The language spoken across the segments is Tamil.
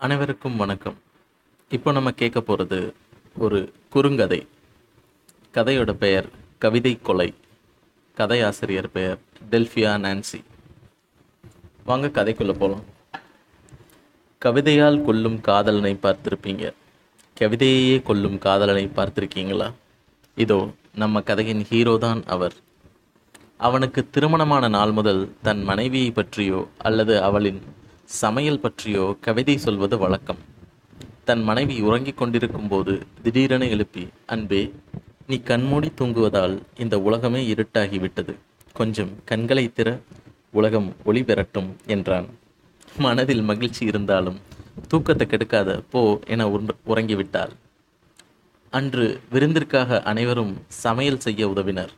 அனைவருக்கும் வணக்கம். இப்போ நம்ம கேட்க போகிறது ஒரு குறுங்கதை. கதையோட பெயர் கவிதை கொலை. கதை ஆசிரியர் பெயர் டெல்ஃபியா நான்சி. வாங்க கதைக்குள்ளே போகலாம் கவிதையால் கொல்லும் காதலனை பார்த்திருப்பீங்க. கவிதையே கொல்லும் காதலனை பார்த்துருக்கீங்களா? இதோ நம்ம கதையின் ஹீரோ தான் அவர். அவனுக்கு திருமணமான நாள் முதல் தன் மனைவியை பற்றியோ அல்லது அவளின் சமையல் பற்றியோ கவிதை சொல்வது வழக்கம். தன் மனைவி உறங்கிக் கொண்டிருக்கும் போது திடீரென எழுப்பி அன்பே நீ கண்மூடி தூங்குவதால் இந்த உலகமே இருட்டாகிவிட்டது. கொஞ்சம் கண்களை திற உலகம் ஒளி பெறட்டும் என்றான். மனதில் மகிழ்ச்சி இருந்தாலும் தூக்கத்தை கெடுக்காத போ என உறங்கிவிட்டாள். அன்று விருந்திற்காக அனைவரும் சமையல் செய்ய உதவினர்.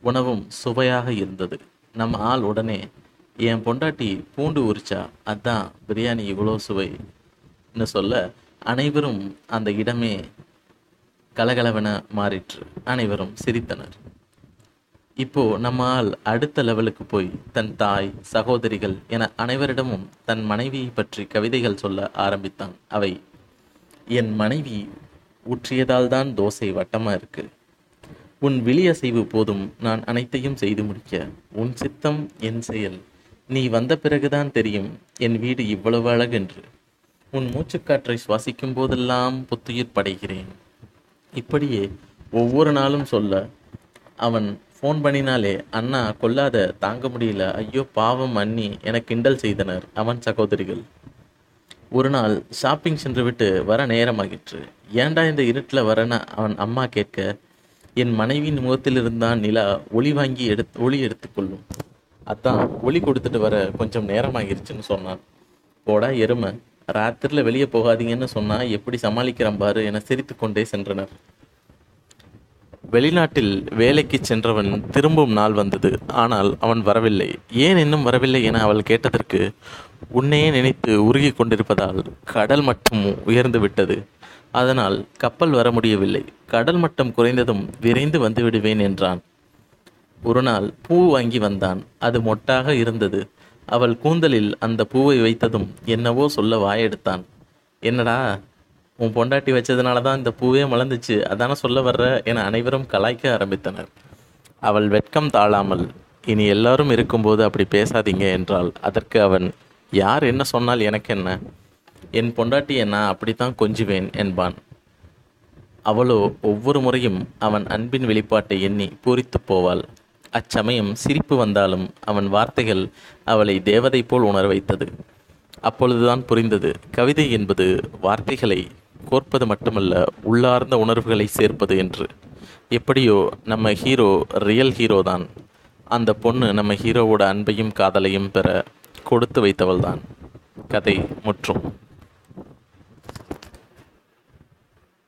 உணவும் சுவையாக இருந்தது. நம் ஆள் உடனே என் பொண்டாட்டி பூண்டு உரிச்சா அதான் பிரியாணி இவ்வளோ சுவைன்னு சொல்ல அனைவரும் அந்த இடமே கலகலவென மாறிற்று. அனைவரும் சிரித்தனர். இப்போ நம்ம ஆள் அடுத்த லெவலுக்கு போய் தன் தாய் சகோதரிகள் என அனைவரிடமும் தன் மனைவியை பற்றி கவிதைகள் சொல்ல ஆரம்பித்தான். அவை என் மனைவி ஊற்றியதால் தான் தோசை வட்டமா இருக்கு. உன் விழியசைவு போதும் நான் அனைத்தையும் செய்து முடிக்க. உன் சித்தம் என் செயல். நீ வந்த பிறகுதான் தெரியும் என் வீடு இவ்வளவு அழகென்று. உன் மூச்சுக்காற்றை சுவாசிக்கும் போதெல்லாம் புத்துயிர் படைகிறேன். இப்படியே ஒவ்வொரு நாளும் சொல்ல அவன் ஃபோன் பண்ணினாலே அண்ணா கொல்லாத தாங்க முடியல. ஐயோ பாவம் அண்ணி என கிண்டல் செய்தனர் அவன் சகோதரிகள். ஒரு நாள் ஷாப்பிங் சென்றுவிட்டு வர நேரமாகிற்று ஏன்டா இந்த இருட்டில் வரன அவன் அம்மா கேட்க என் மனைவியின் முகத்திலிருந்தான் நிலா ஒளி வாங்கி எடுத்து ஒளி எடுத்துக்கொள்ளும். அத்தான் ஒளி கொடுத்துட்டு வர கொஞ்சம் நேரமாகிருச்சுன்னு சொன்னான். போடா எருமை. ராத்திரில வெளியே போகாதீங்கன்னு சொன்னா எப்படி சமாளிக்கிறான் பாரு என சிரித்துக்கொண்டே சென்றனர். வெளிநாட்டில் வேலைக்கு சென்றவன் திரும்பும் நாள் வந்தது. ஆனால் அவன் வரவில்லை. ஏன் இன்னும் வரவில்லை என அவள் கேட்டதற்கு உன்னையே நினைத்து உருகி கொண்டிருப்பதால் கடல் மட்டம் உயர்ந்து விட்டது. அதனால் கப்பல் வர முடியவில்லை. கடல் மட்டம் குறைந்ததும் விரைந்து வந்து விடுவேன் என்றான். ஒரு நாள் பூ வாங்கி வந்தான். அது மொட்டாக இருந்தது. அவள் கூந்தலில் அந்த பூவை வைத்ததும் என்னவோ சொல்ல வாயெடுத்தான். என்னடா உன் பொண்டாட்டி வச்சதுனால தான் இந்த பூவே மலர்ந்துச்சு. அதான சொல்ல வர்ற? என அனைவரும் கலாய்க்க ஆரம்பித்தனர். அவள் வெட்கம் தாழாமல் இனி எல்லாரும் இருக்கும்போது அப்படி பேசாதீங்க என்றாள். அதற்கு அவன் யார் என்ன சொன்னால் எனக்கு என்ன என் பொண்டாட்டி என்ன அப்படித்தான் கொஞ்சுவேன் என்பான். அவளோ ஒவ்வொரு முறையும் அவன் அன்பின் வெளிப்பாட்டை எண்ணி பூரித்துப் போவாள். அச்சமயம் சிரிப்பு வந்தாலும் அவன் வார்த்தைகள் அவளை தேவதை போல் உணர வைத்தது. அப்பொழுதுதான் புரிந்தது கவிதை என்பது வார்த்தைகளை கோர்ப்பது மட்டுமல்ல உள்ளார்ந்த உணர்வுகளை சேர்ப்பது என்று. எப்படியோ நம்ம ஹீரோ ரியல் ஹீரோ தான். அந்த பொண்ணு நம்ம ஹீரோவோட அன்பையும் காதலையும் பெற கொடுத்து வைத்தவள்தான். கதை முற்றும்.